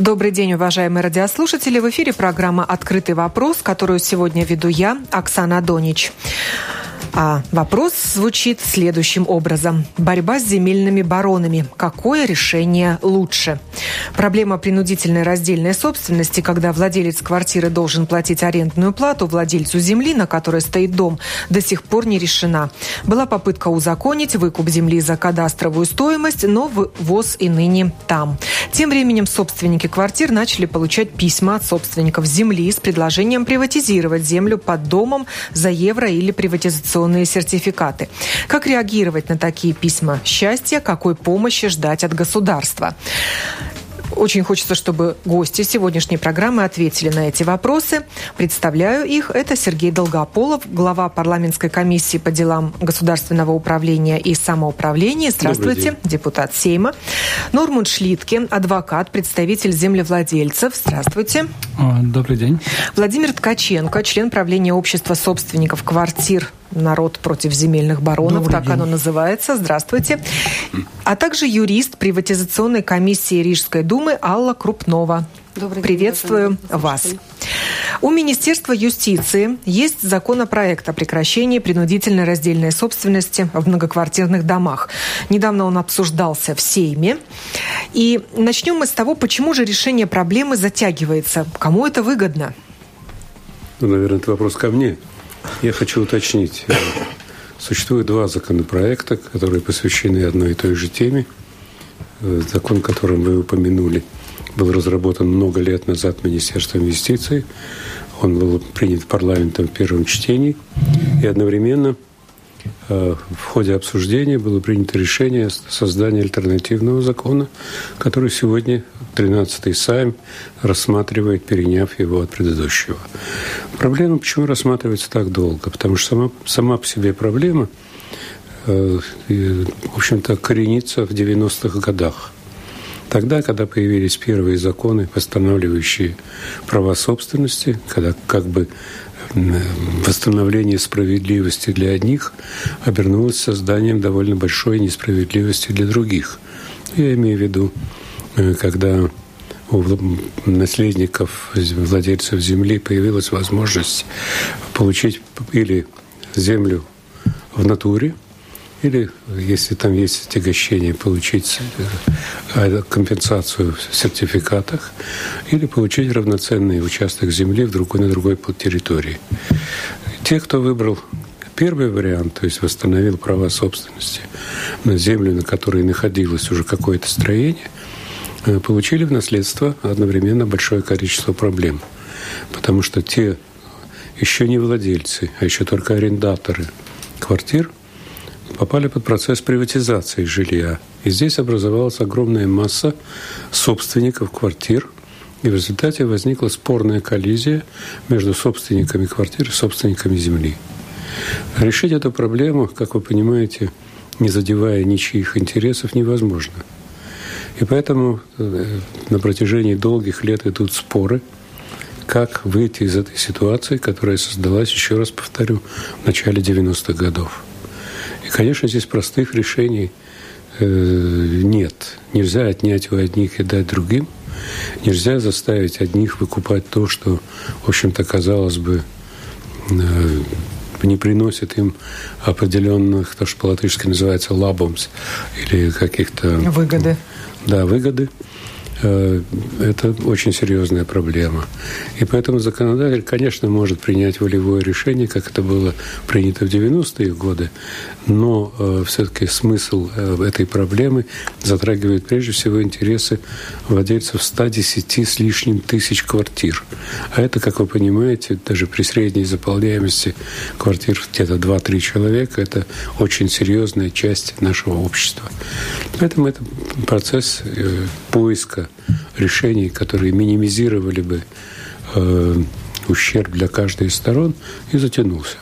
Добрый день, уважаемые радиослушатели. В эфире программа «Открытый вопрос», которую сегодня веду я, Оксана Донич. А вопрос звучит следующим образом. Борьба с земельными баронами. Какое решение лучше? Проблема принудительной раздельной собственности, когда владелец квартиры должен платить арендную плату владельцу земли, на которой стоит дом, до сих пор не решена. Была попытка узаконить выкуп земли за кадастровую стоимость, но ВОЗ и ныне там. Тем временем собственники квартир начали получать письма от собственников земли с предложением приватизировать землю под домом за евро или приватизационную инвестиционные сертификаты. Как реагировать на такие письма счастья? Какой помощи ждать от государства? Очень хочется, чтобы гости сегодняшней программы ответили на эти вопросы. Представляю их. Это Сергей Долгополов, глава парламентской комиссии по делам государственного управления и самоуправления. Здравствуйте, депутат Сейма. Нормунд Шлитке, адвокат, представитель землевладельцев. Здравствуйте. Добрый день. Владимир Ткаченко, член правления общества собственников квартир «Народ против земельных баронов», Добрый так день. оно называется. Здравствуйте. А также юрист приватизационной комиссии Рижской думы Алла Крупнова. Добрый Приветствую день, вас. У Министерства юстиции есть законопроект о прекращении принудительной раздельной собственности в многоквартирных домах. Недавно он обсуждался в Сейме. И начнем мы с того, почему же решение проблемы затягивается. Кому это выгодно? Ну, наверное, это вопрос ко мне. Я хочу уточнить. Существует два законопроекта, которые посвящены одной и той же теме. Закон, которым вы упомянули, был разработан много лет назад Министерством юстиции. Он был принят парламентом в первом чтении. И одновременно – Э, в ходе обсуждения было принято решение о создании альтернативного закона, который сегодня 13-й Сайм рассматривает, переняв его от предыдущего. Проблема, почему рассматривается так долго? Потому что сама, сама по себе проблема, э, в общем-то, коренится в 90-х годах. Тогда, когда появились первые законы, восстанавливающие права собственности, когда как бы восстановление справедливости для одних обернулось созданием довольно большой несправедливости для других. Я имею в виду, э, когда у наследников, владельцев земли появилась возможность получить или землю в натуре – или, если там есть отягощение, получить э, компенсацию в сертификатах, или получить равноценный участок земли в другой, на другой территории. Те, кто выбрал первый вариант, то есть восстановил права собственности на землю, на которой находилось уже какое-то строение, э, получили в наследство одновременно большое количество проблем. Потому что те еще не владельцы, а еще только арендаторы квартир – попали под процесс приватизации жилья. И здесь образовалась огромная масса собственников квартир, и в результате возникла спорная коллизия между собственниками квартир и собственниками земли. Решить эту проблему, как вы понимаете, не задевая ничьих интересов, невозможно. И поэтому э, на протяжении долгих лет идут споры, как выйти из этой ситуации, которая создалась, еще раз повторю, в начале 90-х годов. И, конечно, здесь простых решений э, нет. Нельзя отнять у одних и дать другим. Нельзя заставить одних выкупать то, что, в общем-то, казалось бы, э, не приносит им определенных, то, что по-латышски называется лабомс, или каких-то... Выгоды. Да, выгоды. Э, это очень серьезная проблема. И поэтому законодатель, конечно, может принять волевое решение, как это было принято в 90-е годы, но э, все-таки смысл э, этой проблемы затрагивает прежде всего интересы владельцев 110 с лишним тысяч квартир. А это, как вы понимаете, даже при средней заполняемости квартир где-то 2-3 человека, это очень серьезная часть нашего общества. Поэтому это процесс поиска решений, которые минимизировали бы э, ущерб для каждой из сторон, и затянулся.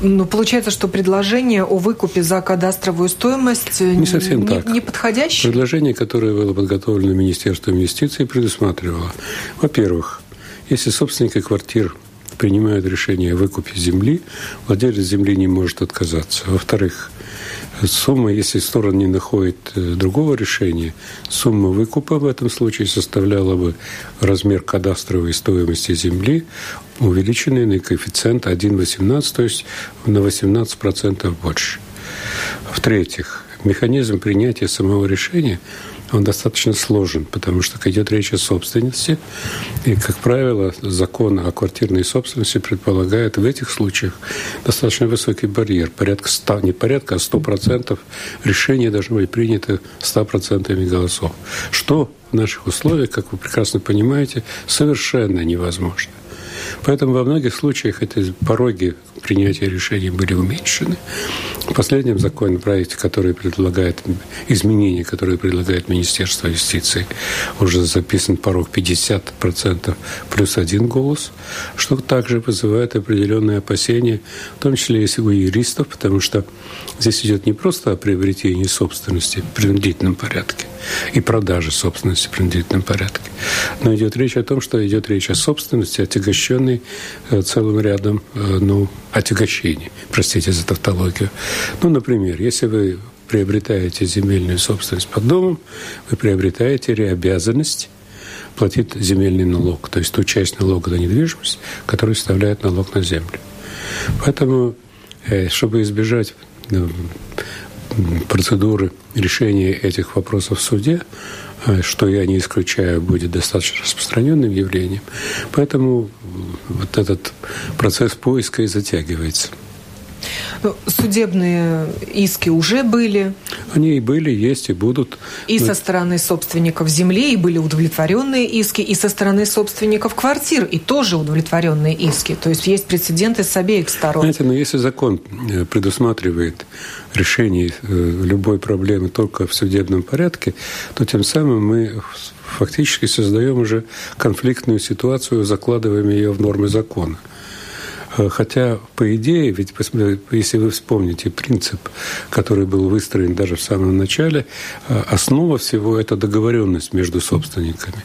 Ну, получается, что предложение о выкупе за кадастровую стоимость э, не совсем не, так. не подходящее? Предложение, которое было подготовлено Министерством юстиции, предусматривало, во-первых, если собственники квартир принимают решение о выкупе земли, владелец земли не может отказаться. Во-вторых, Сумма, если сторона не находит э, другого решения, сумма выкупа в этом случае составляла бы размер кадастровой стоимости земли, увеличенный на коэффициент 1,18, то есть на 18% больше. В-третьих, механизм принятия самого решения – он достаточно сложен, потому что идет речь о собственности. И, как правило, закон о квартирной собственности предполагает в этих случаях достаточно высокий барьер. Порядка 100, не порядка, а 100% решения должно быть принято 100% голосов. Что в наших условиях, как вы прекрасно понимаете, совершенно невозможно. Поэтому во многих случаях эти пороги принятия решений были уменьшены. В последнем законопроекте, который предлагает изменения, которые предлагает Министерство юстиции, уже записан порог 50% плюс один голос, что также вызывает определенные опасения, в том числе и у юристов, потому что здесь идет не просто о приобретении собственности в принудительном порядке и продаже собственности в принудительном порядке, но идет речь о том, что идет речь о собственности, отягощенной э, целым рядом э, ну, отягощений, простите за тавтологию. Ну, например, если вы приобретаете земельную собственность под домом, вы приобретаете обязанность платить земельный налог, то есть ту часть налога на недвижимость, которую составляет налог на землю. Поэтому, э, чтобы избежать ну, процедуры решения этих вопросов в суде, э, что я не исключаю, будет достаточно распространенным явлением. Поэтому вот этот процесс поиска и затягивается. Ну, судебные иски уже были. Они и были, есть, и будут. И Но... со стороны собственников земли, и были удовлетворенные иски, и со стороны собственников квартир, и тоже удовлетворенные иски. То есть есть прецеденты с обеих сторон. Знаете, но если закон э, предусматривает решение э, любой проблемы только в судебном порядке, то тем самым мы фактически создаем уже конфликтную ситуацию, закладываем ее в нормы закона. Э, хотя, по идее, ведь если вы вспомните принцип, который был выстроен даже в самом начале, э, основа всего – это договоренность между собственниками.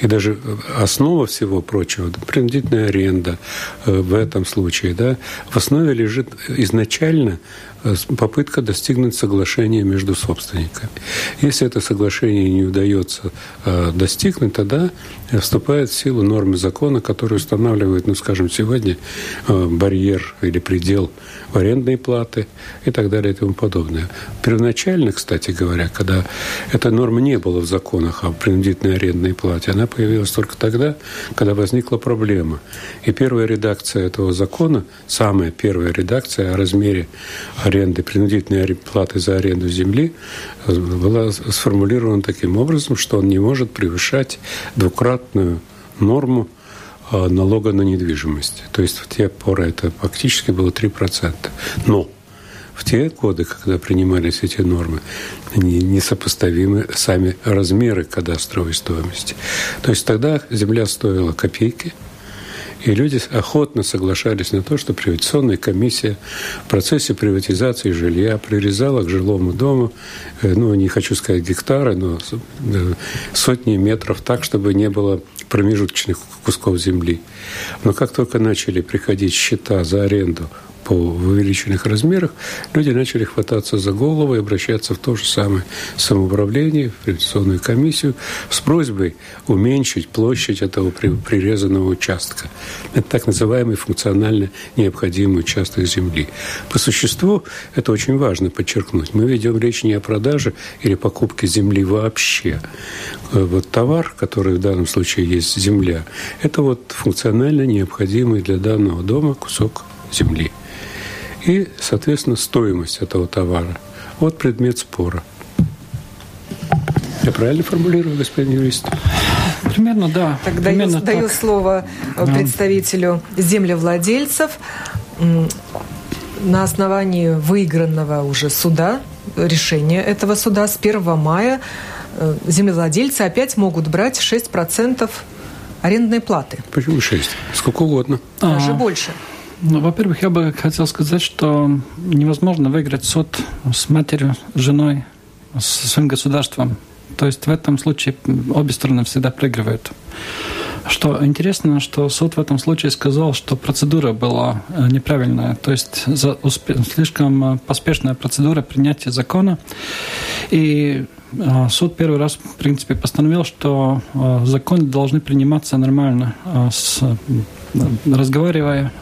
И даже э, основа всего прочего, принудительная аренда в этом случае, да, в основе лежит изначально попытка достигнуть соглашения между собственниками. Если это соглашение не удается достигнуть, тогда вступает в силу нормы закона, которые устанавливают, ну, скажем, сегодня Э, барьер или предел арендной платы и так далее и тому подобное. Первоначально, кстати говоря, когда эта норма не была в законах о принудительной арендной плате, она появилась только тогда, когда возникла проблема. И первая редакция этого закона, самая первая редакция о размере аренды, принудительной платы за аренду земли, э, была сформулирована таким образом, что он не может превышать двукратную норму а, налога на недвижимость. То есть в те поры это фактически было 3%. Но в те годы, когда принимались эти нормы, они несопоставимы сами размеры кадастровой стоимости. То есть тогда земля стоила копейки – и люди охотно соглашались на то, что приватизационная комиссия в процессе приватизации жилья прирезала к жилому дому, э, ну, не хочу сказать гектары, но э, сотни метров так, чтобы не было промежуточных кусков земли. Но как только начали приходить счета за аренду по увеличенных размерах, люди начали хвататься за голову и обращаться в то же самое самоуправление, в приватизационную комиссию с просьбой уменьшить площадь этого прирезанного участка. Это так называемый функционально необходимый участок земли. По существу это очень важно подчеркнуть. Мы ведем речь не о продаже или покупке земли вообще. Вот товар, который в данном случае есть земля, это вот функционально необходимый для данного дома кусок земли и, соответственно, стоимость этого товара. Вот предмет спора. Я правильно формулирую, господин юрист? Примерно, да. Тогда Примерно даю, даю слово э, представителю землевладельцев. На основании выигранного уже суда, решения этого суда с 1 мая э, землевладельцы опять могут брать 6% арендной платы. Почему 6? Сколько угодно. Даже а, больше. Ну, во-первых, я бы хотел сказать, что невозможно выиграть суд с матерью, с женой, с своим государством. То есть в этом случае обе стороны всегда проигрывают. Что интересно, что суд в этом случае сказал, что процедура была э, неправильная, то есть за слишком э, поспешная процедура принятия закона. И э, суд первый раз, в принципе, постановил, что законы должны приниматься нормально, с разговаривая,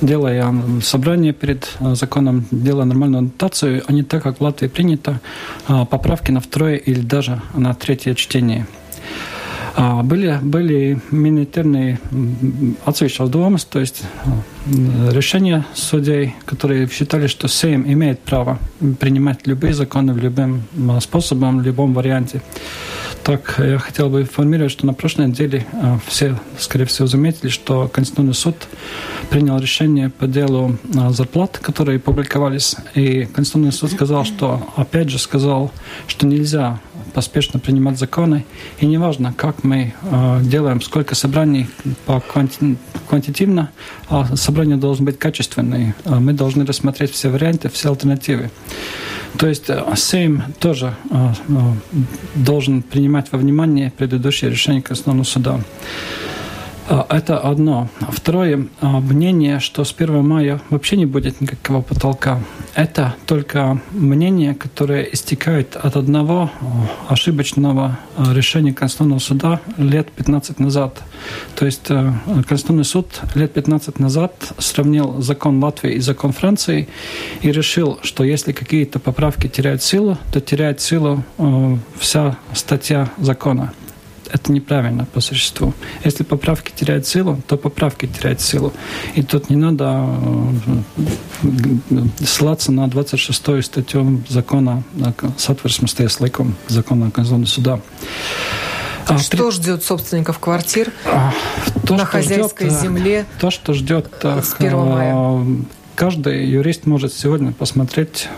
делая собрание перед законом, делая нормальную аннотацию, а не так, как в Латвии принято, поправки на второе или даже на третье чтение. А, были, были миноритарные отсвечивал домас, то есть решения судей, которые считали, что Сейм имеет право принимать любые законы в любым способом, в любом варианте. Так, я хотел бы информировать, что на прошлой неделе все, скорее всего, заметили, что Конституционный суд принял решение по делу зарплат, которые публиковались. И Конституционный суд сказал, что, опять же, сказал, что нельзя поспешно принимать законы. И неважно, как мы э, делаем, сколько собраний по кванти квантитивно, а собрание должно быть качественное. Мы должны рассмотреть все варианты, все альтернативы. То есть э, Сейм тоже э, э, должен принимать во внимание предыдущее решение Конституционного суда. А, это одно. Второе, а, мнение, что с 1 мая вообще не будет никакого потолка. Это только мнение, которое истекает от одного а, ошибочного решения Конституционного суда лет 15 назад. То есть Конституционный суд лет 15 назад сравнил закон Латвии и закон Франции и решил, что если какие-то поправки теряют силу, то теряет силу вся статья закона это неправильно по существу. Если поправки теряют силу, то поправки теряют силу. И тут не надо э, ссылаться на 26 статью закона Satversmes tiesas likums, закона Конституционного суда. А, что при... ждет собственников квартир а, то, на хозяйской ждет, э, земле? То, что ждет э, с 1 мая. Каждый юрист может сегодня посмотреть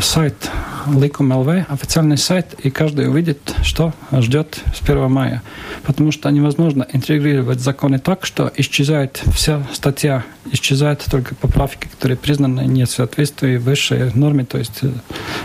сайт Ликум ЛВ, официальный сайт, и каждый увидит, что ждет с 1 мая. Потому что невозможно интегрировать законы так, что исчезает вся статья, исчезают только поправки, которые признаны не в соответствии высшей норме, то есть э,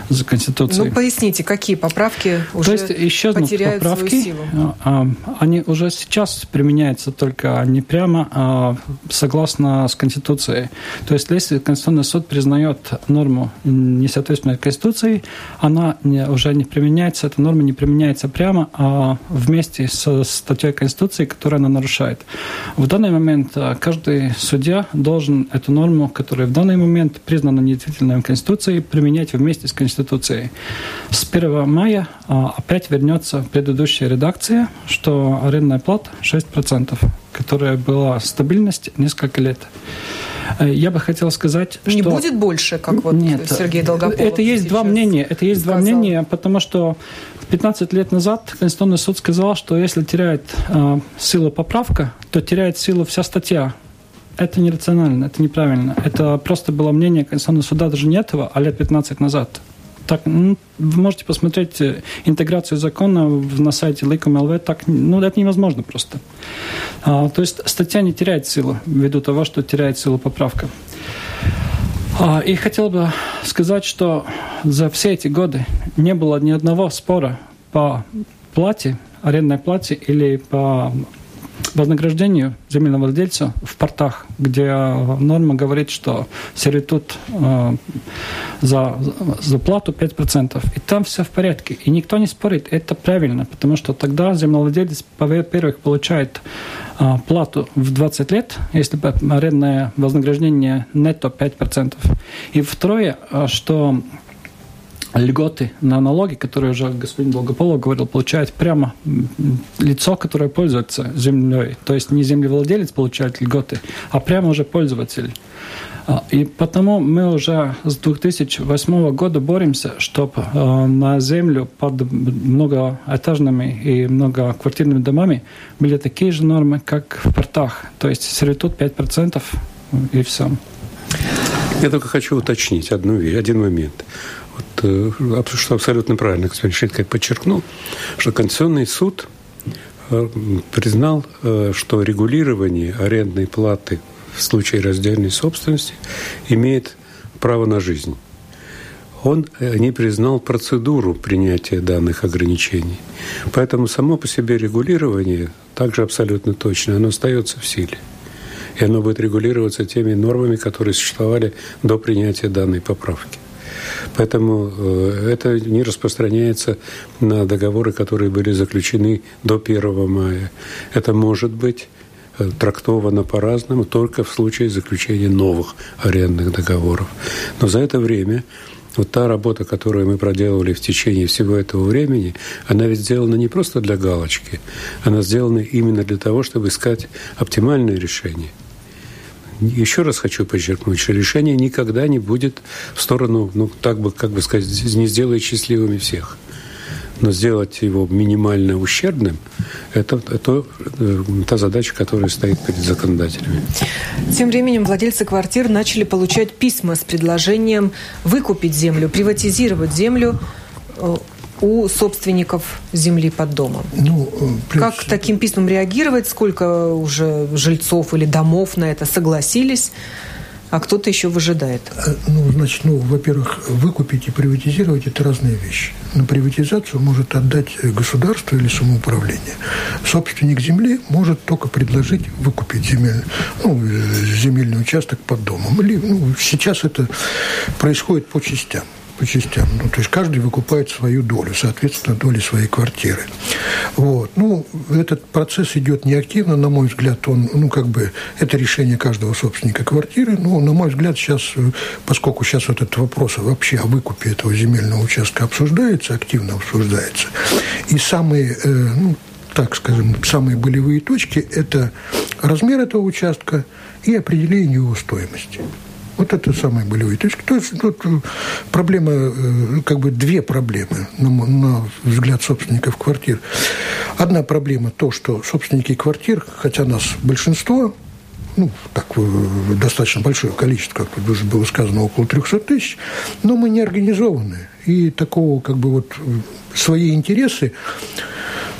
за Конституцией. Ну, поясните, какие поправки уже то есть исчезнут потеряют поправки, свою силу? А, а, они уже сейчас применяются только не прямо, а согласно с Конституцией. То есть если Конституционный суд признает норму несоответственной Конституции, она не, уже не применяется, эта норма не применяется прямо, а вместе со статьей Конституции, которую она нарушает. В данный момент а, каждый судья должен эту норму, которая в данный момент признана недействительной Конституцией, применять вместе с Конституцией. С 1 мая а, опять вернется предыдущая редакция, что арендная плата 6%, которая была стабильность несколько лет. Э, я бы хотел сказать, не что... Не будет больше, как вот Нет, Сергей Долгополов Это есть два мнения. Это есть сказал. два мнения, потому что 15 лет назад Конституционный суд сказал, что если теряет э, силу поправка, то теряет силу вся статья. Это нерационально, это неправильно. Это просто было мнение Конституционного суда даже не этого, а лет 15 назад так, ну, вы можете посмотреть э, интеграцию закона на сайте Ликом.лв, так, ну, это невозможно просто. А, то есть статья не теряет силу ввиду того, что теряет силу поправка. А, и хотел бы сказать, что за все эти годы не было ни одного спора по плате, арендной плате или по вознаграждению земельного владельца в портах, где норма говорит, что сервитут э, за, за плату 5%. И там все в порядке. И никто не спорит, это правильно, потому что тогда землевладелец, во-первых, получает э, плату в 20 лет, если арендное вознаграждение нетто 5%. И второе, э, что льготы на налоги, которые уже господин Долгополов говорил, получает прямо лицо, которое пользуется землей. То есть не землевладелец получает льготы, а прямо уже пользователь. А, и потому мы уже с 2008 года боремся, чтобы а, на землю под многоэтажными и многоквартирными домами были такие же нормы, как в портах. То есть сервитут 5% и все. Я только хочу уточнить одну, один момент вот, э, что абсолютно правильно господин Шитко подчеркнул, что Конституционный суд э, признал, э, что регулирование арендной платы в случае раздельной собственности имеет право на жизнь. он не признал процедуру принятия данных ограничений. Поэтому само по себе регулирование также абсолютно точно, оно остается в силе. И оно будет регулироваться теми нормами, которые существовали до принятия данной поправки. Поэтому э, это не распространяется на договоры, которые были заключены до 1 мая. Это может быть э, трактовано по-разному только в случае заключения новых арендных договоров. Но за это время вот та работа, которую мы проделывали в течение всего этого времени, она ведь сделана не просто для галочки, она сделана именно для того, чтобы искать оптимальное решение – еще раз хочу подчеркнуть, что решение никогда не будет в сторону, ну, так бы, как бы сказать, не сделает счастливыми всех. Но сделать его минимально ущербным – это, это э, та задача, которая стоит перед законодателями. Тем временем владельцы квартир начали получать письма с предложением выкупить землю, приватизировать землю э, у собственников земли под домом. Ну, плюс... Как к таким письмам реагировать? Сколько уже жильцов или домов на это согласились? А кто-то еще выжидает. Э, ну, значит, ну, во-первых, выкупить и приватизировать – это разные вещи. На приватизацию может отдать государство или самоуправление. Собственник земли может только предложить выкупить земель, ну, э, земельный участок под домом. Или, ну, сейчас это происходит по частям по частям. Ну, то есть каждый выкупает свою долю, соответственно, доли своей квартиры. Вот. Ну, этот процесс идет неактивно, на мой взгляд, он, ну, как бы, это решение каждого собственника квартиры, но, на мой взгляд, сейчас, поскольку сейчас вот этот вопрос вообще о выкупе этого земельного участка обсуждается, активно обсуждается, и самые, э, ну, так скажем, самые болевые точки – это размер этого участка и определение его стоимости. Вот это самые болевые точки. То есть тут э, проблема, э, как бы две проблемы, на, на взгляд собственников квартир. Одна проблема то, что собственники квартир, хотя нас большинство, ну, так, э, достаточно большое количество, как тут уже было сказано, около 300 тысяч, но мы не организованы. И такого, как бы, вот, свои интересы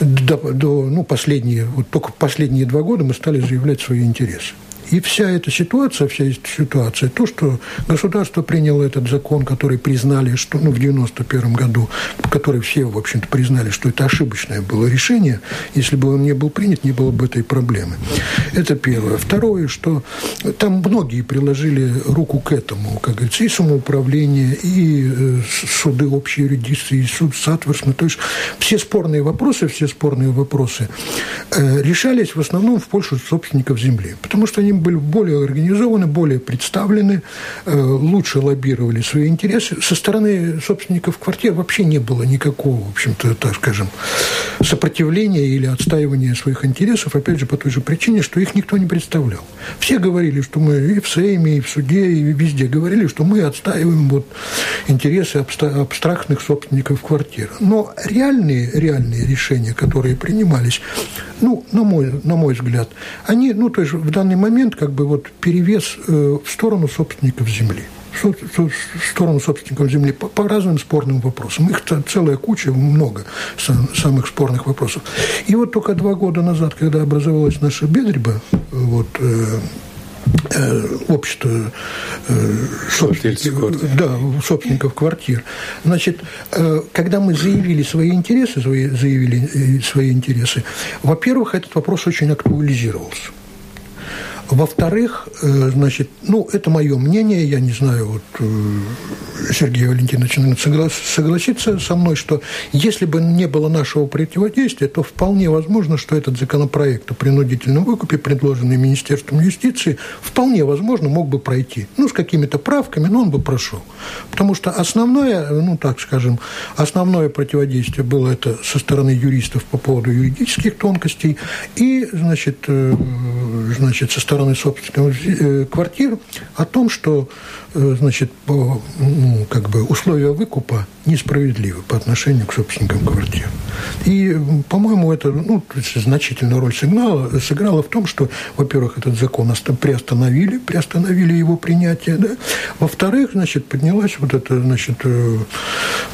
до, до ну, последние, вот только последние два года мы стали заявлять свои интересы. И вся эта ситуация, вся эта ситуация, то, что государство приняло этот закон, который признали, что, ну, в 91 году, который все, в общем-то, признали, что это ошибочное было решение, если бы он не был принят, не было бы этой проблемы. Это первое. Второе, что там многие приложили руку к этому, как говорится, и самоуправление, и э, суды общей юрисдикции, и суд Сатверсна. То есть все спорные вопросы, все спорные вопросы э, решались в основном в пользу собственников земли, потому что они были более организованы, более представлены, э, лучше лоббировали свои интересы. Со стороны собственников квартир вообще не было никакого, в общем-то, так скажем, сопротивления или отстаивания своих интересов, опять же, по той же причине, что их никто не представлял. Все говорили, что мы и в Сейме, и в суде, и везде говорили, что мы отстаиваем вот интересы абстрактных собственников квартир. Но реальные, реальные решения, которые принимались, ну, на мой, на мой взгляд, они, ну, то есть в данный момент как бы вот перевес э, в сторону собственников земли в сторону собственников земли по, по разным спорным вопросам. Их целая куча, много самых спорных вопросов. И вот только два года назад, когда образовалась наша Бедриба, вот, э, э, общество э, собственников, да, собственников квартир. Значит, э, когда мы заявили свои интересы, свои, заявили свои интересы, во-первых, этот вопрос очень актуализировался. Во-вторых, э, значит, ну, это мое мнение, я не знаю, вот э, Сергей Валентинович наверное, согласится со мной, что если бы не было нашего противодействия, то вполне возможно, что этот законопроект о принудительном выкупе, предложенный Министерством юстиции, вполне возможно мог бы пройти. Ну, с какими-то правками, но он бы прошел. Потому что основное, ну, так скажем, основное противодействие было это со стороны юристов по поводу юридических тонкостей и, значит, э, значит со стороны стороны собственных э, квартир о том, что э, значит, по, ну, как бы условия выкупа несправедливы по отношению к собственникам квартир. И, по-моему, это ну, значительную роль сигнала, сыграло в том, что, во-первых, этот закон приостановили, приостановили его принятие, да? во-вторых, значит, поднялась вот это, значит, э,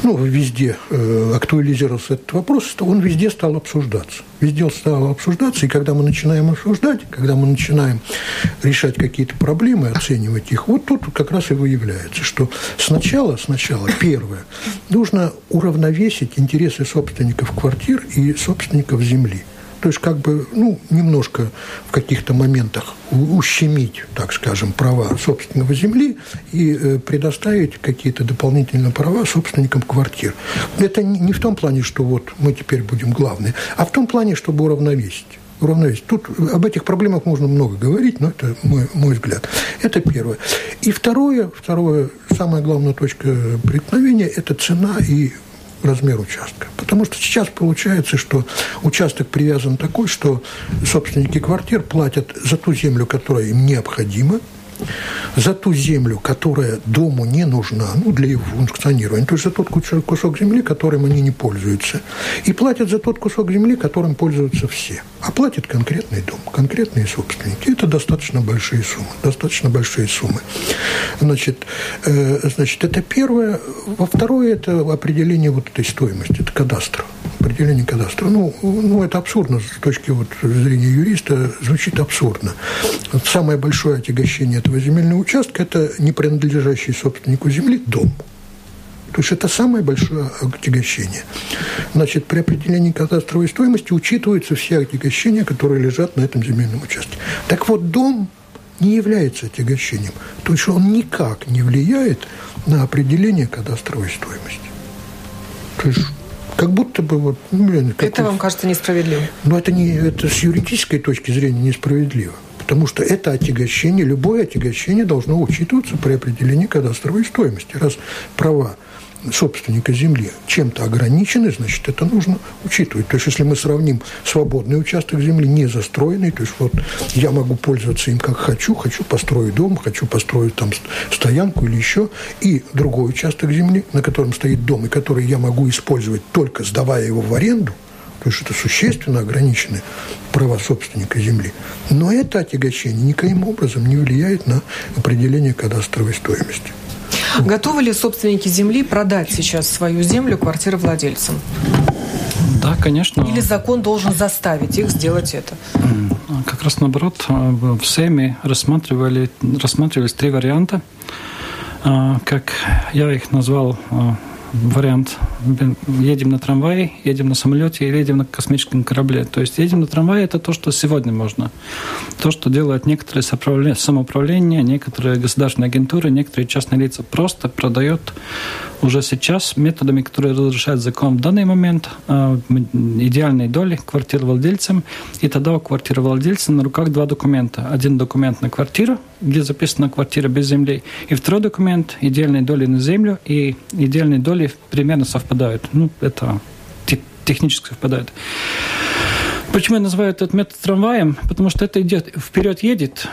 ну, везде э, актуализировался этот вопрос, он везде стал обсуждаться. Везде стал обсуждаться, и когда мы начинаем обсуждать, когда мы начинаем решать какие-то проблемы, оценивать их, вот тут как раз и выявляется, что сначала, сначала, первое, нужно уравновесить интересы собственников квартир и собственников земли. То есть как бы, ну, немножко в каких-то моментах ущемить, так скажем, права собственного земли и э, предоставить какие-то дополнительные права собственникам квартир. Это не в том плане, что вот мы теперь будем главные, а в том плане, чтобы уравновесить уравновесить. Тут об этих проблемах можно много говорить, но это мой, мой взгляд. Это первое. И второе, второе, самая главная точка преткновения – это цена и размер участка. Потому что сейчас получается, что участок привязан такой, что собственники квартир платят за ту землю, которая им необходима, за ту землю, которая дому не нужна, ну, для его функционирования, то есть за тот кусок земли, которым они не пользуются, и платят за тот кусок земли, которым пользуются все. А платит конкретный дом, конкретные собственники. Это достаточно большие суммы, достаточно большие суммы. Значит, э, значит это первое. Во второе, это определение вот этой стоимости, это кадастр определение кадастра. Ну, ну, это абсурдно с точки вот, зрения юриста, звучит абсурдно. Самое большое отягощение этого земельного участка – это не принадлежащий собственнику земли дом. То есть это самое большое отягощение. Значит, при определении кадастровой стоимости учитываются все отягощения, которые лежат на этом земельном участке. Так вот, дом не является отягощением. То есть он никак не влияет на определение кадастровой стоимости. То есть как будто бы вот... Ну, блин, как это вам кажется несправедливым? Ну, это, не, это с юридической точки зрения несправедливо. Потому что это отягощение, любое отягощение должно учитываться при определении кадастровой стоимости. Раз права собственника земли чем-то ограничены, значит, это нужно учитывать. То есть, если мы сравним свободный участок земли, не застроенный, то есть, вот я могу пользоваться им как хочу, хочу построить дом, хочу построить там стоянку или еще, и другой участок земли, на котором стоит дом, и который я могу использовать только сдавая его в аренду, то есть это существенно ограничены права собственника земли. Но это отягощение никаким образом не влияет на определение кадастровой стоимости. Готовы ли собственники земли продать сейчас свою землю квартировладельцам? Да, конечно. Или закон должен заставить их сделать это? Как раз наоборот, в СЭМе рассматривали, рассматривались три варианта. А, как я их назвал, а, вариант едем на трамвае, едем на самолете или едем на космическом корабле. То есть едем на трамвае – это то, что сегодня можно. То, что делают некоторые самоуправления, некоторые государственные агентуры, некоторые частные лица. Просто продают уже сейчас методами, которые разрешает закон в данный момент, а, идеальной доли квартировладельцам. И тогда у квартировладельца на руках два документа. Один документ на квартиру, где записана квартира без земли, и второй документ – идеальной доли на землю, и идеальной доли примерно совпадают. Ну, это технически совпадает. Почему я называю этот метод трамваем? Потому что это идет, вперед едет,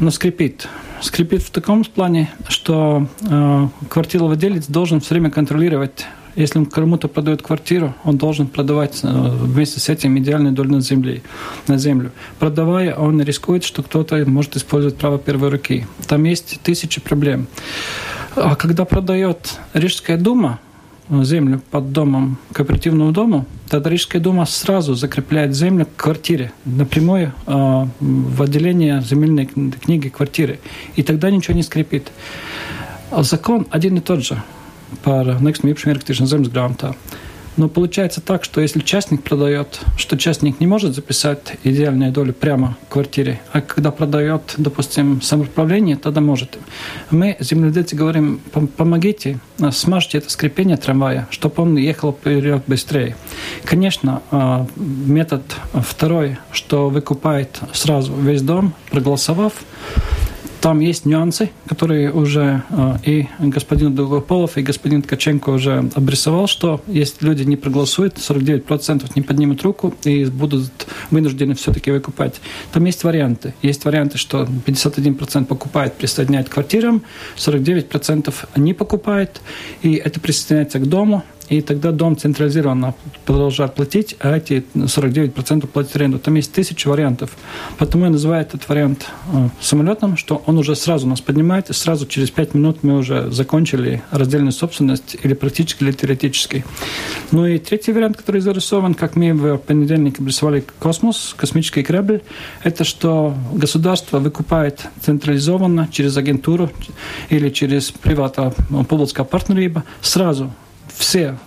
но скрипит скрипит в таком плане, что э, квартировладелец должен все время контролировать если он кому-то продает квартиру, он должен продавать э, вместе с этим идеальную долю на, земле, на землю. Продавая, он рискует, что кто-то может использовать право первой руки. Там есть тысячи проблем. А когда продает Рижская дума, землю под домом, кооперативному дому, тогда Рижская дума сразу закрепляет землю к квартире, напрямую э, в отделение земельной книги квартиры. И тогда ничего не скрипит. Закон один и тот же par nekustamību īpašumu zemes grāmatā. Но получается так, что если частник продает, что частник не может записать идеальную долю прямо в квартире, а когда продает, допустим, самоуправление, тогда может. Мы, земледельцы, говорим, помогите, смажьте это скрепление трамвая, чтобы он ехал вперед быстрее. Конечно, а, метод второй, что выкупает сразу весь дом, проголосовав, Там есть нюансы, которые уже э, и господин Долгополов, и господин Ткаченко уже обрисовал, что если люди не проголосуют, 49% не поднимут руку и будут вынуждены все-таки выкупать. Там есть варианты. Есть варианты, что 51% покупает, присоединяет к квартирам, 49% не покупает, и это присоединяется к дому, и тогда дом централизованно продолжает платить, а эти 49% платят аренду. Там есть тысячи вариантов. Поэтому я называю этот вариант э, самолетным, что он уже сразу нас поднимает, и сразу через 5 минут мы уже закончили раздельную собственность или практически, или теоретически. Ну и третий вариант, который зарисован, как мы в понедельник обрисовали космос, космический корабль, это что государство выкупает централизованно через агентуру или через привата публичного партнера сразу все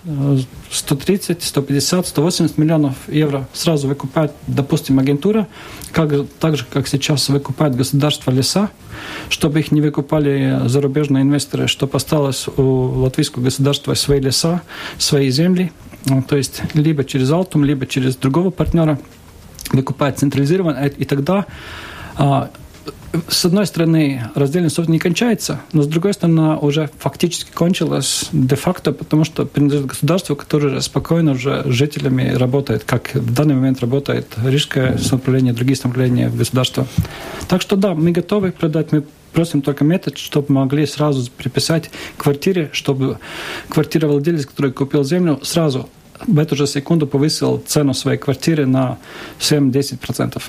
130, 150, 180 миллионов евро сразу выкупает, допустим, агентура, как, так же, как сейчас выкупает государство леса, чтобы их не выкупали зарубежные инвесторы, чтобы осталось у латвийского государства свои леса, свои земли, то есть либо через Алтум, либо через другого партнера выкупает централизированно, и тогда а, с одной стороны, раздельная собственность не кончается, но с другой стороны, она уже фактически кончилась де-факто, потому что принадлежит государству, которое спокойно уже жителями работает, как в данный момент работает Рижское самоуправление, другие самоуправления государства. Так что да, мы готовы продать, мы просим только метод, чтобы могли сразу приписать квартире, чтобы квартира владелец, который купил землю, сразу в эту же секунду повысил цену своей квартиры на 7-10%.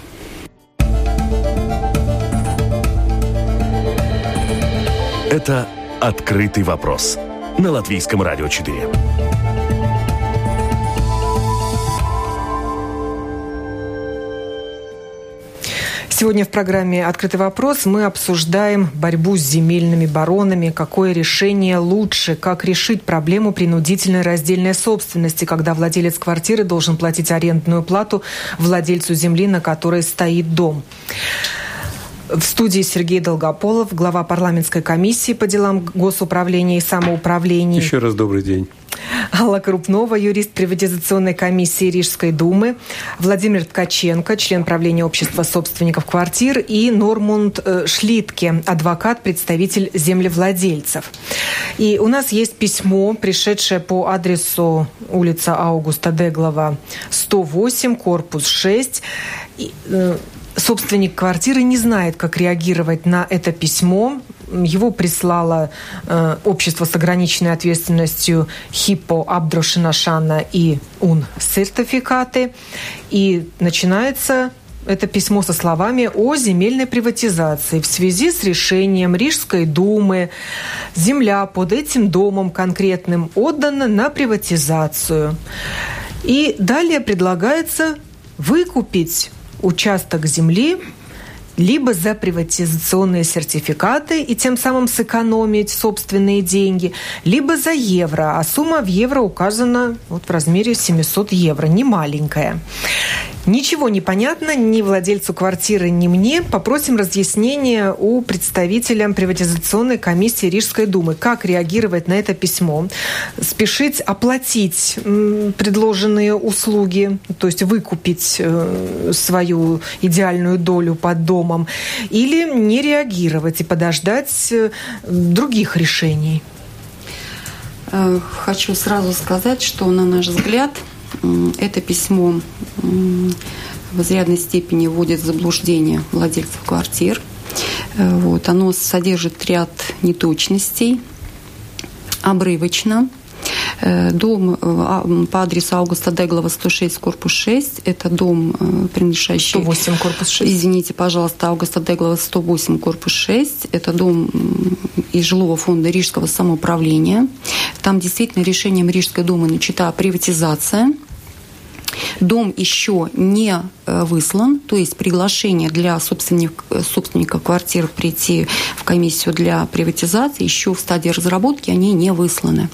Это «Открытый вопрос» на Латвийском радио 4. Сегодня в программе «Открытый вопрос» мы обсуждаем борьбу с земельными баронами, какое решение лучше, как решить проблему принудительной раздельной собственности, когда владелец квартиры должен платить арендную плату владельцу земли, на которой стоит дом. В студии Сергей Долгополов, глава парламентской комиссии по делам госуправления и самоуправления. Еще раз добрый день. Алла Крупнова, юрист приватизационной комиссии Рижской думы, Владимир Ткаченко, член правления общества собственников квартир, и Нормунд э, Шлитке, адвокат, представитель землевладельцев. И у нас есть письмо, пришедшее по адресу улица Аугуста Деглова, 108, корпус 6 собственник квартиры не знает, как реагировать на это письмо. Его прислало э, общество с ограниченной ответственностью Хиппо Абдрошинашана и УН сертификаты. И начинается это письмо со словами о земельной приватизации в связи с решением Рижской думы. Земля под этим домом конкретным отдана на приватизацию. И далее предлагается выкупить участок земли либо за приватизационные сертификаты и тем самым сэкономить собственные деньги, либо за евро, а сумма в евро указана вот в размере 700 евро, не маленькая. Ничего не понятно ни владельцу квартиры, ни мне. Попросим разъяснения у представителя приватизационной комиссии Рижской думы. Как реагировать на это письмо? Спешить оплатить предложенные услуги, то есть выкупить э, свою идеальную долю под домом, или не реагировать и подождать э, других решений? Э, хочу сразу сказать, что, на наш взгляд, это письмо в изрядной степени вводит в заблуждение владельцев квартир. Э, вот. Оно содержит ряд неточностей, обрывочно. Э, дом э, а, по адресу Аугуста Деглова, 106, корпус 6. Это дом, принадлежащий... 108, корпус 6. Извините, пожалуйста, Аугуста Деглова, 108, корпус 6. Это дом из жилого фонда Рижского самоуправления. Там действительно решением Рижской думы начата приватизация – Дом еще не э, выслан, то есть приглашение для собственника, собственника квартир прийти в комиссию для приватизации еще в стадии разработки, они не высланы.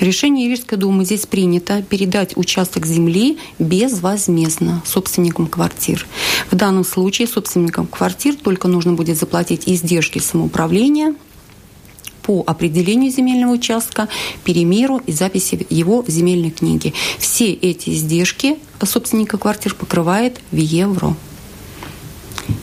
Решение Рижской думы здесь принято передать участок земли безвозмездно собственникам квартир. В данном случае собственникам квартир только нужно будет заплатить издержки самоуправления – по определению земельного участка, перемеру и записи его в земельной книге. Все эти издержки собственника квартир покрывает в евро.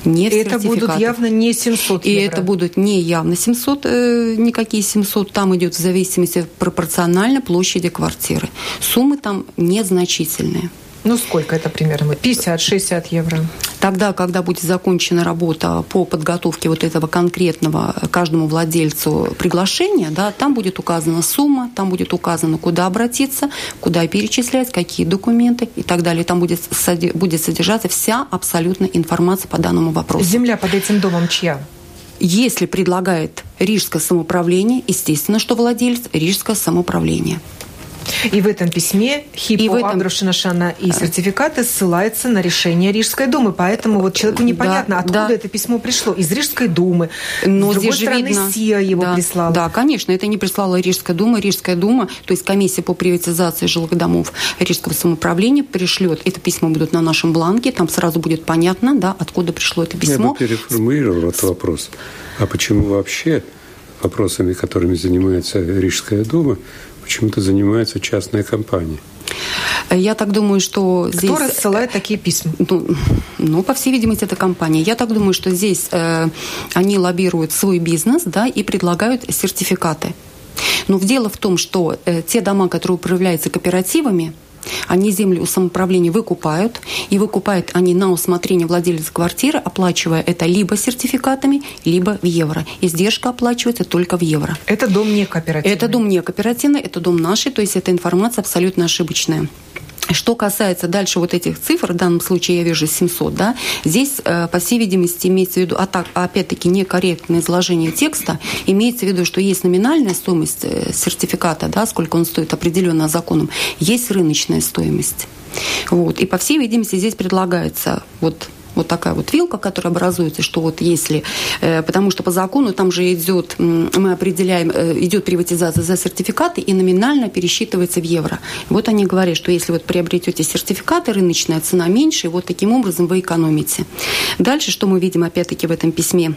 не это будут явно не 700 евро. И это будут не явно 700, э, никакие 700. Там идет в зависимости пропорционально площади квартиры. Суммы там незначительные. Ну, сколько это примерно? 50-60 евро? Тогда, когда будет закончена работа по подготовке вот этого конкретного каждому владельцу приглашения, да, там будет указана сумма, там будет указано, куда обратиться, куда перечислять, какие документы и так далее. Там будет, будет содержаться вся абсолютно информация по данному вопросу. Земля под этим домом чья? Если предлагает Рижское самоуправление, естественно, что владелец Рижское самоуправление. И в этом письме Хипо и этом... И сертификаты ссылается на решение Рижской думы. Поэтому вот человеку непонятно, да, откуда да. это письмо пришло. Из Рижской думы. Но С другой стороны, видно, СИА его да, прислала. Да, конечно. Это не прислала Рижская дума. Рижская дума, то есть комиссия по приватизации жилых домов Рижского самоуправления пришлет. Это письмо будут на нашем бланке. Там сразу будет понятно, да, откуда пришло это письмо. Я бы переформулировал этот вопрос. А почему вообще вопросами, которыми занимается Рижская дума, почему-то занимается частная компания. Я так думаю, что Кто здесь... Кто рассылает такие письма? Ну, ну, по всей видимости, это компания. Я так думаю, что здесь э, они лоббируют свой бизнес да, и предлагают сертификаты. Но дело в том, что э, те дома, которые управляются кооперативами, они землю у самоуправления выкупают, и выкупают они на усмотрение владельца квартиры, оплачивая это либо сертификатами, либо в евро. Издержка оплачивается только в евро. Это дом не кооперативный? Это дом не кооперативный, это дом наший, то есть эта информация абсолютно ошибочная. Что касается дальше вот этих цифр, в данном случае я вижу 700, да, здесь, э, по всей видимости, имеется в виду, а так, опять-таки, некорректное изложение текста, имеется в виду, что есть номинальная стоимость э, сертификата, да, сколько он стоит определенно законом, есть рыночная стоимость. Вот. И, по всей видимости, здесь предлагается вот вот такая вот вилка, которая образуется, что вот если, э, потому что по закону там же идет, мы определяем, э, идет приватизация за сертификаты и номинально пересчитывается в евро. Вот они говорят, что если вот приобретете сертификаты, рыночная цена меньше, и вот таким образом вы экономите. Дальше, что мы видим опять-таки в этом письме,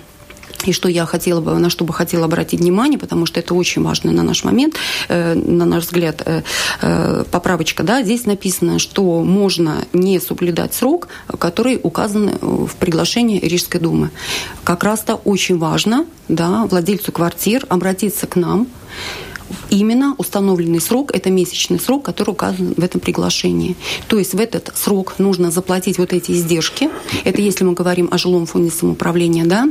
и что я хотела бы, на что бы хотела обратить внимание, потому что это очень важно на наш момент, э, на наш взгляд, э, э, поправочка, да, здесь написано, что можно не соблюдать срок, который указан в приглашении Рижской думы. Как раз-то очень важно, да, владельцу квартир обратиться к нам, именно установленный срок, это месячный срок, который указан в этом приглашении. То есть в этот срок нужно заплатить вот эти издержки. Это если мы говорим о жилом фонде самоуправления, да,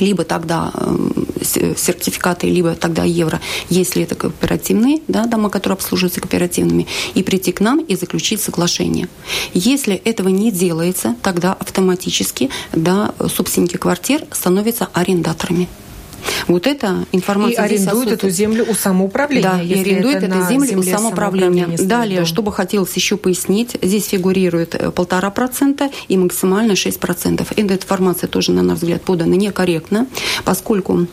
либо тогда э, сертификаты, либо тогда евро, если это кооперативные да, дома, которые обслуживаются кооперативными, и прийти к нам и заключить соглашение. Если этого не делается, тогда автоматически да, собственники квартир становятся арендаторами. Вот эта информация. И арендует эту землю у самоуправления. Да, и арендует эту землю у самоуправления. Далее, дом. что бы хотелось еще пояснить, здесь фигурирует э, полтора процента и максимально 6 процентов. Эта информация тоже, на наш взгляд, подана некорректно, поскольку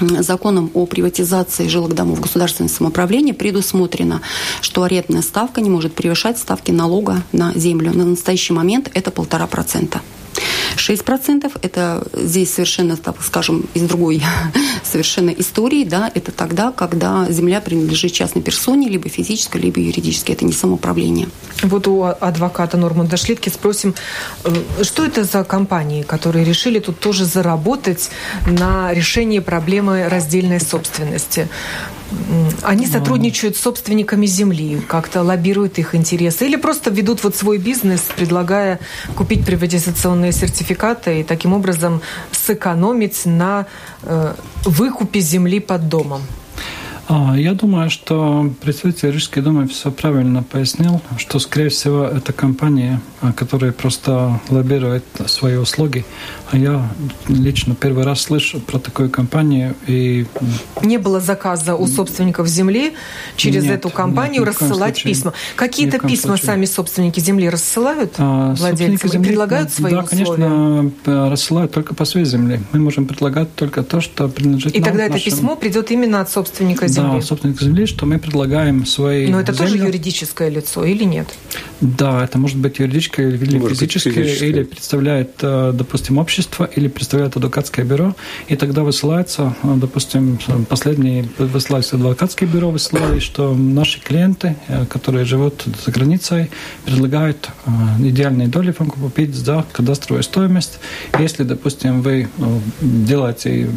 законом о приватизации жилых домов государственного самоуправления предусмотрено, что арендная ставка не может превышать ставки налога на землю. На настоящий момент это полтора процента. 6% это здесь совершенно, так скажем, из другой совершенно истории, да, это тогда, когда земля принадлежит частной персоне, либо физической, либо юридической. Это не самоуправление. Вот у адвоката Норманда Шлитки спросим, э, что это за компании, которые решили тут тоже заработать на решении проблемы раздельной собственности? Они сотрудничают с собственниками земли, как-то лоббируют их интересы или просто ведут вот свой бизнес, предлагая купить приватизационные сертификаты и таким образом сэкономить на э, выкупе земли под домом. А, я думаю, что представитель Рижской думы все правильно пояснил, что, скорее всего, это компания, а, которая просто лоббирует свои услуги. А я лично первый раз слышу про такую компанию. И... Не было заказа у собственников земли через нет, эту компанию нет, рассылать случае. письма. Какие-то письма случае. сами собственники земли рассылают а, владельцам земли, предлагают свои да, условия? Да, конечно, рассылают только по своей земле. Мы можем предлагать только то, что принадлежит И нам, тогда это письмо придет именно от собственника земли? Да, собственник земли, что мы предлагаем свои Но это земли. тоже юридическое лицо или нет? Да, это может быть юридическое или может физическое, физическое, или представляет, э, допустим, общество, или представляет адвокатское бюро, и тогда высылается, э, допустим, последний высылается адвокатское бюро, высылали, что наши клиенты, э, которые живут за границей, предлагают идеальные доли вам купить за кадастровую стоимость. Если, допустим, вы делаете,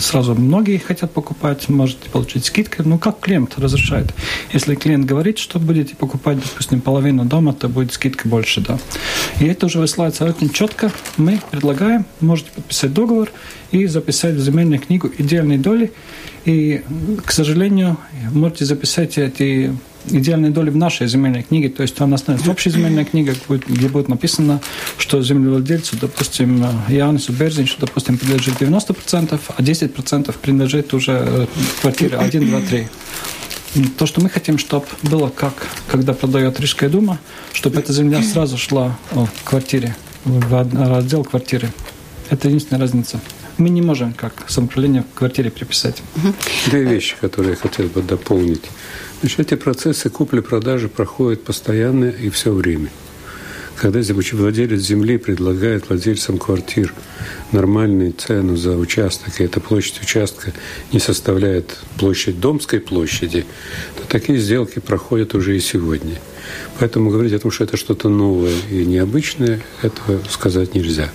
сразу многие хотят покупать, можете получить скидку, ну как клиент разрешает? Если клиент говорит, что будете покупать, допустим, половину дома, то будет скидка больше, да. И это уже высылается очень четко. Мы предлагаем, можете подписать договор и записать в земельную книгу идеальные доли. И, к сожалению, можете записать эти идеальные доли в нашей земельной книге, то есть она станет общая земельная книга, где будет написано, что землевладельцу, допустим, Янису Берзинчу, допустим, принадлежит 90%, а 10% принадлежит уже э, квартире 1, 2, 3. То, что мы хотим, чтобы было как, когда продает Рижская дума, чтобы эта земля сразу шла в квартире, в раздел квартиры. Это единственная разница. Мы не можем как самоуправление в квартире приписать. Две вещи, которые я хотел бы дополнить. Значит, эти процессы купли-продажи проходят постоянно и все время. Когда владелец земли предлагает владельцам квартир нормальную цену за участок, и эта площадь участка не составляет площадь Домской площади, то такие сделки проходят уже и сегодня. Поэтому говорить о том, что это что-то новое и необычное, этого сказать нельзя.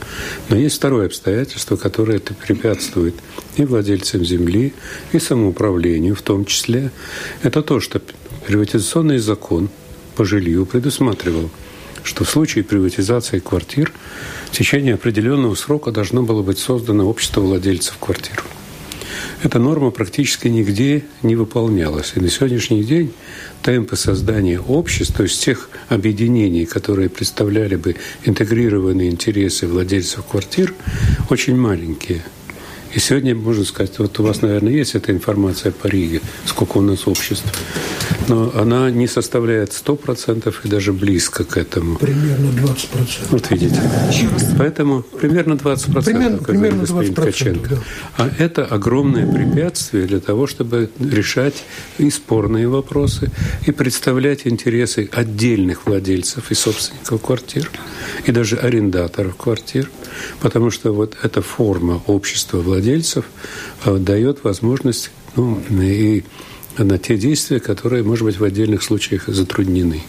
Но есть второе обстоятельство, которое это препятствует и владельцам земли, и самоуправлению в том числе. Это то, что приватизационный закон по жилью предусматривал – что в случае приватизации квартир в течение определенного срока должно было быть создано общество владельцев квартир. Эта норма практически нигде не выполнялась. И на сегодняшний день темпы создания обществ, то есть тех объединений, которые представляли бы интегрированные интересы владельцев квартир, очень маленькие – и сегодня можно сказать, вот у вас, наверное, есть эта информация по Риге, сколько у нас обществ. Но она не составляет 100% и даже близко к этому. Примерно 20%. Вот видите. Поэтому примерно 20%, примерно, как примерно господин 20%, Ткаченко. Да. А это огромное препятствие для того, чтобы решать и спорные вопросы, и представлять интересы отдельных владельцев и собственников квартир, и даже арендаторов квартир. Потому что вот эта форма общества владельцев владельцев а, дает возможность ну, и на те действия, которые, может быть, в отдельных случаях затруднены.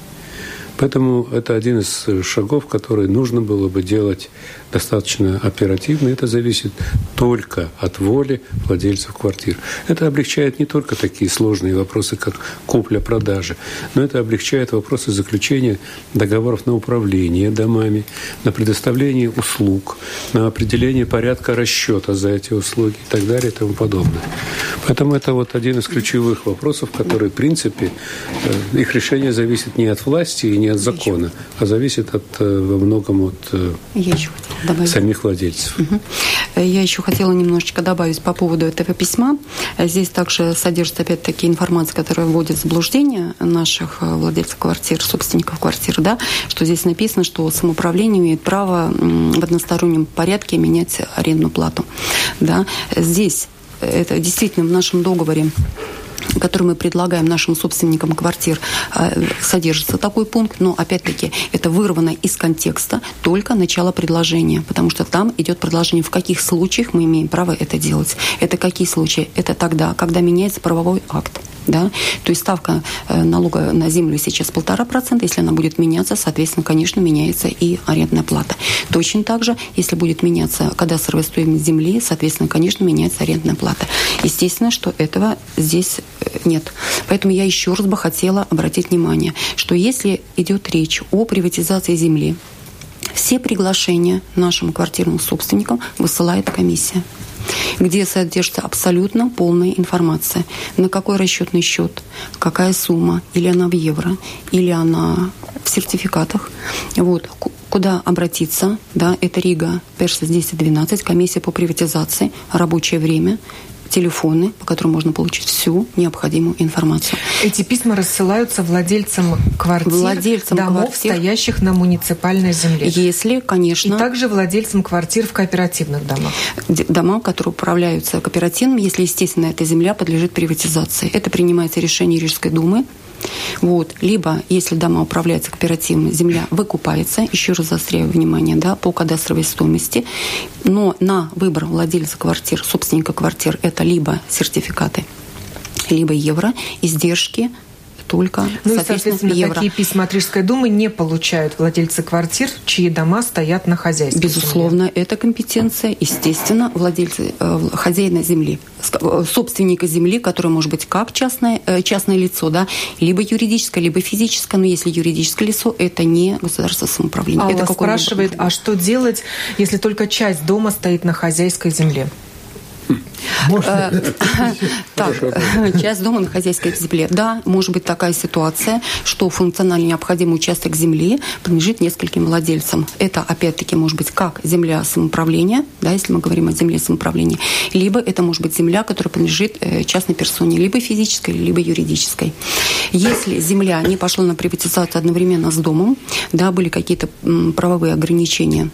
Поэтому это один из шагов, который нужно было бы делать достаточно оперативно. Это зависит только от воли владельцев квартир. Это облегчает не только такие сложные вопросы, как купля-продажа, но это облегчает вопросы заключения договоров на управление домами, на предоставление услуг, на определение порядка расчета за эти услуги и так далее и тому подобное. Поэтому это вот один из ключевых вопросов, который, в принципе, э, их решение зависит не от власти и не от закона, а зависит от, э, во многом от э, самих владельцев. Угу. Я еще хотела немножечко добавить по поводу этого письма. Здесь также содержится опять-таки информация, которая вводит в заблуждение наших э, владельцев квартир, собственников квартир, да, что здесь написано, что самоуправление имеет право в одностороннем порядке менять арендную плату. Да. Здесь это действительно в нашем договоре который мы предлагаем нашим собственникам квартир, э, содержится такой пункт, но опять-таки это вырвано из контекста только начало предложения, потому что там идет предложение, в каких случаях мы имеем право это делать. Это какие случаи? Это тогда, когда меняется правовой акт. Да? То есть ставка э, налога на землю сейчас полтора процента. Если она будет меняться, соответственно, конечно, меняется и арендная плата. Точно так же, если будет меняться кадастровая стоимость земли, соответственно, конечно, меняется арендная плата. Естественно, что этого здесь э, нет. Поэтому я еще раз бы хотела обратить внимание, что если идет речь о приватизации земли, все приглашения нашим квартирным собственникам высылает комиссия где содержится абсолютно полная информация. На какой расчетный счет, какая сумма, или она в евро, или она в сертификатах. Вот, куда обратиться, да, это Рига, Перса 1012, комиссия по приватизации, рабочее время, телефоны, по которым можно получить всю необходимую информацию. Эти письма рассылаются владельцам квартир, владельцам домов, квартир, стоящих на муниципальной земле. Если, конечно. И также владельцам квартир в кооперативных домах. Дома, которые управляются кооперативным, если, естественно, эта земля подлежит приватизации. Это принимается решение Рижской думы Вот. Либо, если дома управляются кооперативно, земля выкупается, еще раз заостряю внимание, да, по кадастровой стоимости, но на выбор владельца квартир, собственника квартир, это либо сертификаты, либо евро, издержки только, ну, и, соответственно, евро. такие письма от Рижской думы не получают владельцы квартир, чьи дома стоят на хозяйстве. Безусловно, земле. это компетенция, естественно, владельцы, э, хозяина земли, э, собственника земли, который может быть как частное, э, частное лицо, да, либо юридическое, либо физическое, но если юридическое лицо, это не государство самоуправления. Алла это спрашивает, а что делать, если только часть дома стоит на хозяйской земле? Э, так, часть дома на хозяйской земле. Да, может быть такая ситуация, что функционально необходимый участок земли принадлежит нескольким владельцам. Это, опять-таки, может быть как земля самоуправления, да, если мы говорим о земле самоуправления, либо это может быть земля, которая принадлежит э, частной персоне, либо физической, либо юридической. Если земля не пошла на приватизацию одновременно с домом, да, были какие-то правовые ограничения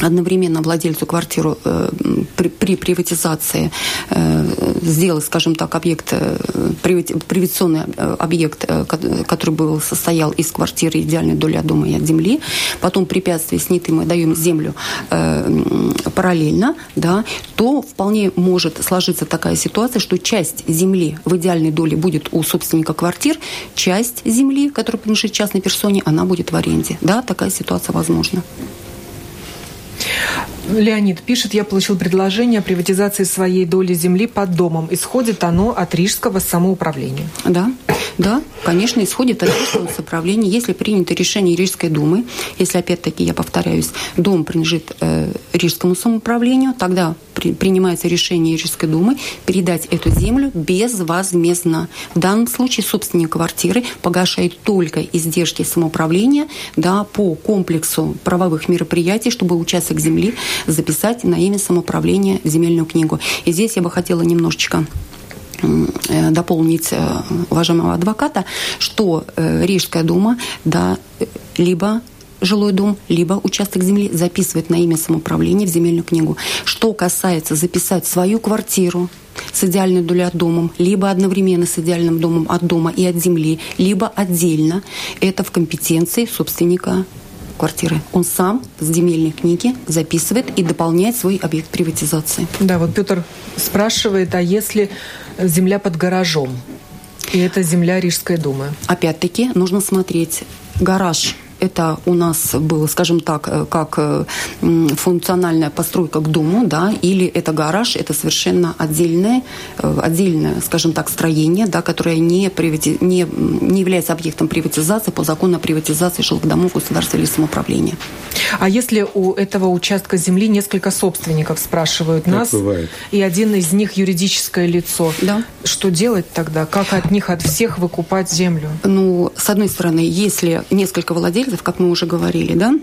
одновременно владельцу квартиру э, при, при приватизации э, сделать, скажем так, объект, э, приватизационный э, объект, э, который был, состоял из квартиры идеальной доли от дома и от земли, потом препятствие снятые мы даем землю э, параллельно, да, то вполне может сложиться такая ситуация, что часть земли в идеальной доле будет у собственника квартир, часть земли, которая принадлежит частной персоне, она будет в аренде. Да, такая ситуация возможна. Леонид пишет, я получил предложение о приватизации своей доли земли под домом. Исходит оно от рижского самоуправления. Да, да, конечно, исходит от рижского самоуправления. Если принято решение Рижской думы, если опять-таки, я повторяюсь, дом принадлежит э, Рижскому самоуправлению, тогда при, принимается решение Рижской думы передать эту землю безвозмездно. В данном случае собственник квартиры погашает только издержки самоуправления да, по комплексу правовых мероприятий, чтобы участок земли записать на имя самоуправления в земельную книгу. И здесь я бы хотела немножечко э, дополнить э, уважаемого адвоката, что э, Рижская дума да, либо жилой дом, либо участок земли записывает на имя самоуправления в земельную книгу. Что касается записать свою квартиру с идеальной долей от домом, либо одновременно с идеальным домом от дома и от земли, либо отдельно, это в компетенции собственника квартиры. Он сам с земельной книги записывает и дополняет свой объект приватизации. Да, вот Петр спрашивает, а если земля под гаражом? И это земля Рижской думы. Опять-таки нужно смотреть. Гараж это у нас было, скажем так, э, как э, функциональная постройка к дому, да, или это гараж, это совершенно отдельное, э, отдельное, скажем так, строение, да, которое не, привати... не, не является объектом приватизации по закону о приватизации жилых домов государства или самоуправления. А если у этого участка земли несколько собственников, спрашивают так нас, бывает. и один из них юридическое лицо, да. что делать тогда? Как от них, от всех выкупать землю? Ну, с одной стороны, если несколько владельцев аспектов, как мы уже говорили, да,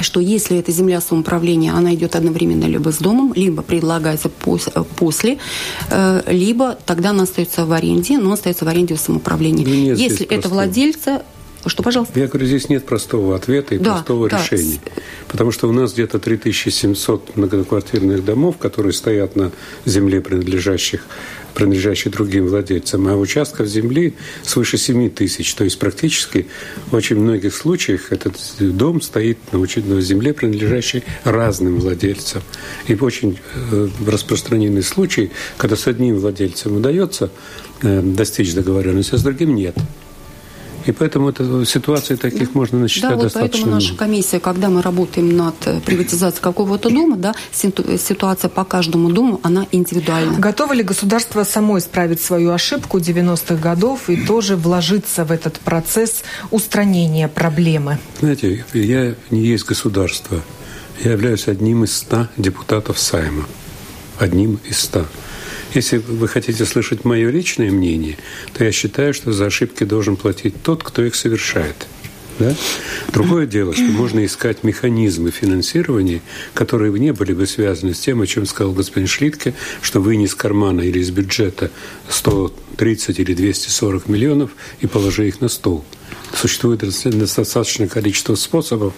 что если эта земля самоуправления, она идет одновременно либо с домом, либо предлагается после, э, либо тогда она остается в аренде, но остается в аренде у самоуправления. Ну, если это владельца, что, пожалуйста? Я говорю, здесь нет простого ответа и да, простого да. решения. Потому что у нас где-то 3700 многоквартирных домов, которые стоят на земле, принадлежащих принадлежащий другим владельцам, а участков земли свыше 7 тысяч. То есть практически в очень многих случаях этот дом стоит на земле, принадлежащей разным владельцам. И очень э, распространенный случай, когда с одним владельцем удается э, достичь договоренности, а с другим нет. И поэтому это, ситуации таких можно насчитать да, вот достаточно поэтому наша комиссия, когда мы работаем над э, приватизацией какого-то дома, да, ситуация по каждому дому, она индивидуальна. Готово ли государство само исправить свою ошибку 90-х годов и тоже вложиться в этот процесс устранения проблемы? Знаете, я не есть государство. Я являюсь одним из ста депутатов Сайма. Одним из ста. Если вы хотите слышать мое личное мнение, то я считаю, что за ошибки должен платить тот, кто их совершает. Да? Другое дело, что можно искать механизмы финансирования, которые не были бы связаны с тем, о чем сказал господин Шлитке, что вынес из кармана или из бюджета 130 или 240 миллионов и положи их на стол. Существует достаточное количество способов,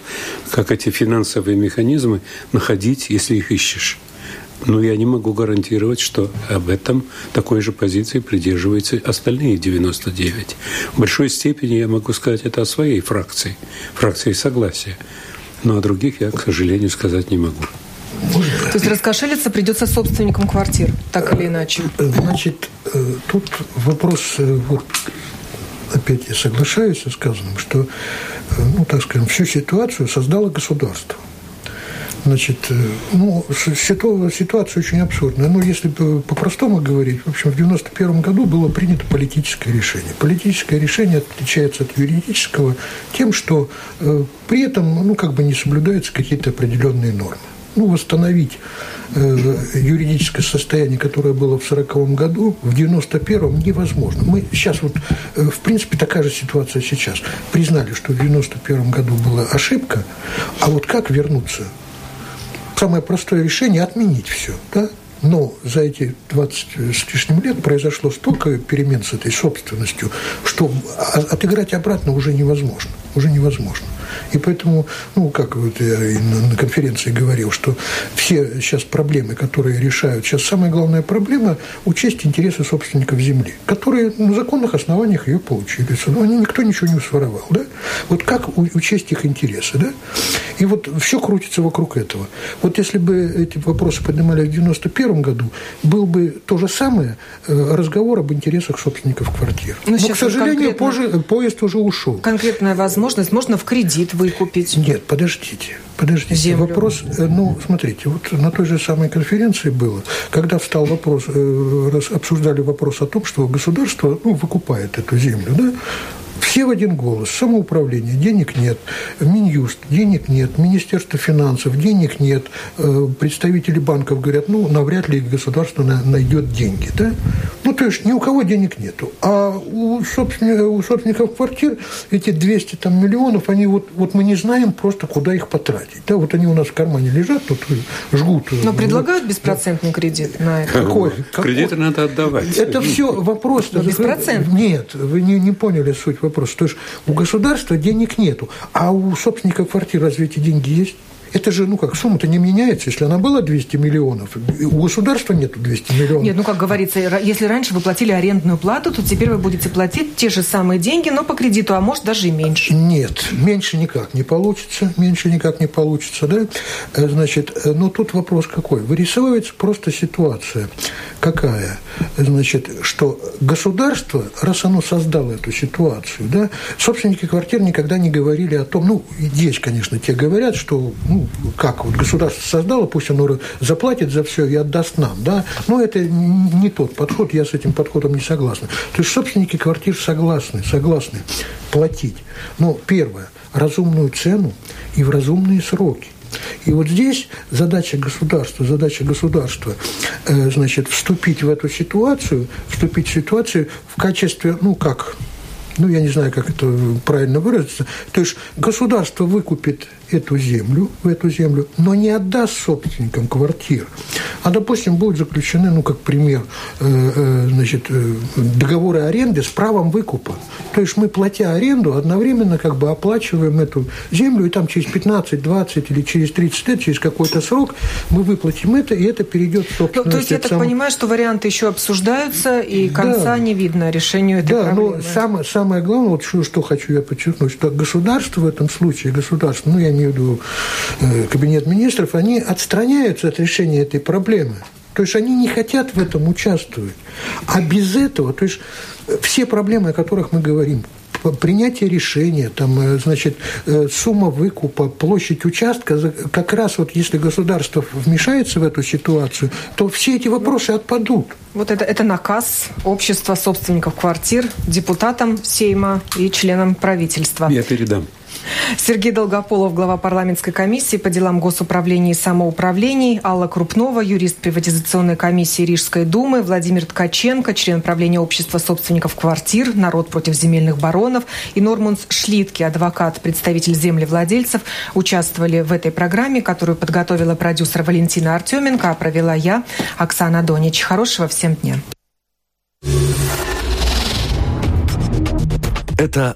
как эти финансовые механизмы находить, если их ищешь. Но я не могу гарантировать, что об этом такой же позиции придерживаются остальные 99. В большой степени я могу сказать это о своей фракции, фракции согласия. Но о других я, к сожалению, сказать не могу. То есть раскошелиться придется собственникам квартир, так или иначе? Значит, э, тут вопрос, э, вот, опять я соглашаюсь со сказанным, что, э, ну, так скажем, всю ситуацию создало государство. Значит, ну, ситуация очень абсурдная. Ну, если по-простому говорить, в общем, в 91 году было принято политическое решение. Политическое решение отличается от юридического тем, что э, при этом, ну, как бы не соблюдаются какие-то определенные нормы ну, восстановить э, юридическое состояние, которое было в 1940 году, в 1991 невозможно. Мы сейчас вот, э, в принципе, такая же ситуация сейчас. Признали, что в 1991 году была ошибка, а вот как вернуться? Самое простое решение – отменить все. Да? Но за эти 20 с лишним лет произошло столько перемен с этой собственностью, что отыграть обратно уже невозможно. Уже невозможно. И поэтому, ну, как вот я и на, конференции говорил, что все сейчас проблемы, которые решают, сейчас самая главная проблема – учесть интересы собственников земли, которые на законных основаниях ее получили. Они, никто ничего не своровал, да? Вот как учесть их интересы, да? И вот все крутится вокруг этого. Вот если бы эти вопросы поднимали в 91 году, был бы то же самое э, разговор об интересах собственников квартир. Но, Но к сожалению, позже, поезд уже ушел. Конкретная возможность, можно в кредит выкупить. Нет, подождите. Подождите, Землю. вопрос, э, ну, смотрите, вот на той же самой конференции было, когда встал вопрос, э, обсуждали вопрос о том, что государство, ну, выкупает эту землю, да, все в один голос. Самоуправление, денег нет. Минюст, денег нет. Министерство финансов, денег нет. Э, представители банков говорят, ну, навряд ли государство найдет деньги. Да? Ну, то есть ни у кого денег нету. А у, собственников, у собственников квартир эти 200 там, миллионов, они вот, вот мы не знаем просто, куда их потратить. Да, вот они у нас в кармане лежат, тут жгут. Но предлагают беспроцентный кредит на это? Какой? Кредиты надо отдавать. Это все вопрос. Беспроцентный? Нет, вы не, не поняли суть вопрос. То есть у государства денег нету, а у собственника квартир разве эти деньги есть? Это же, ну как, сумма-то не меняется. Если она была 200 миллионов, у государства нету 200 миллионов. Нет, ну как говорится, если раньше вы платили арендную плату, то теперь вы будете платить те же самые деньги, но по кредиту, а может даже и меньше. Нет, меньше никак не получится. Меньше никак не получится, да? Э, значит, э, но тут вопрос какой? Вырисовывается просто ситуация. Какая? Значит, что государство, раз оно создало эту ситуацию, да, собственники квартир никогда не говорили о том, ну, есть, конечно, те говорят, что ну, как вот государство создало, пусть оно заплатит за все и отдаст нам, да, но это не тот подход, я с этим подходом не согласна. То есть собственники квартир согласны, согласны платить. Но первое, разумную цену и в разумные сроки. И вот здесь задача государства, задача государства, э, значит, вступить в эту ситуацию, вступить в ситуацию в качестве, ну как, ну, я не знаю, как это правильно выразиться, то есть государство выкупит эту землю, в эту землю, но не отдаст собственникам квартир. А, допустим, будут заключены, ну, как пример, э, э, значит, э, договоры аренды с правом выкупа. То есть мы, платя аренду, одновременно как бы оплачиваем эту землю, и там через 15, 20 или через 30 лет, через какой-то срок мы выплатим это, и это перейдет в собственность. Ну, то есть я так сам... понимаю, что варианты еще обсуждаются, и конца да. не видно решению этой да, проблемы. Да, но самое, самое главное, вот что, что хочу я подчеркнуть, что государство в этом случае, государство, ну, я имею в виду э, кабинет министров, они отстраняются от решения этой проблемы. То есть они не хотят в этом участвовать. А без этого, то есть все проблемы, о которых мы говорим, принятие решения, там, э, значит, э, сумма выкупа, площадь участка, как раз вот если государство вмешается в эту ситуацию, то все эти вопросы отпадут. Вот это, это наказ общества собственников квартир депутатам Сейма и членам правительства. Я передам. Сергей Долгополов, глава парламентской комиссии по делам госуправления и самоуправлений, Алла Крупнова, юрист приватизационной комиссии Рижской думы, Владимир Ткаченко, член правления общества собственников квартир, народ против земельных баронов и Нормунс Шлитки, адвокат, представитель землевладельцев, участвовали в этой программе, которую подготовила продюсер Валентина Артеменко, а провела я, Оксана Донич. Хорошего всем дня. Это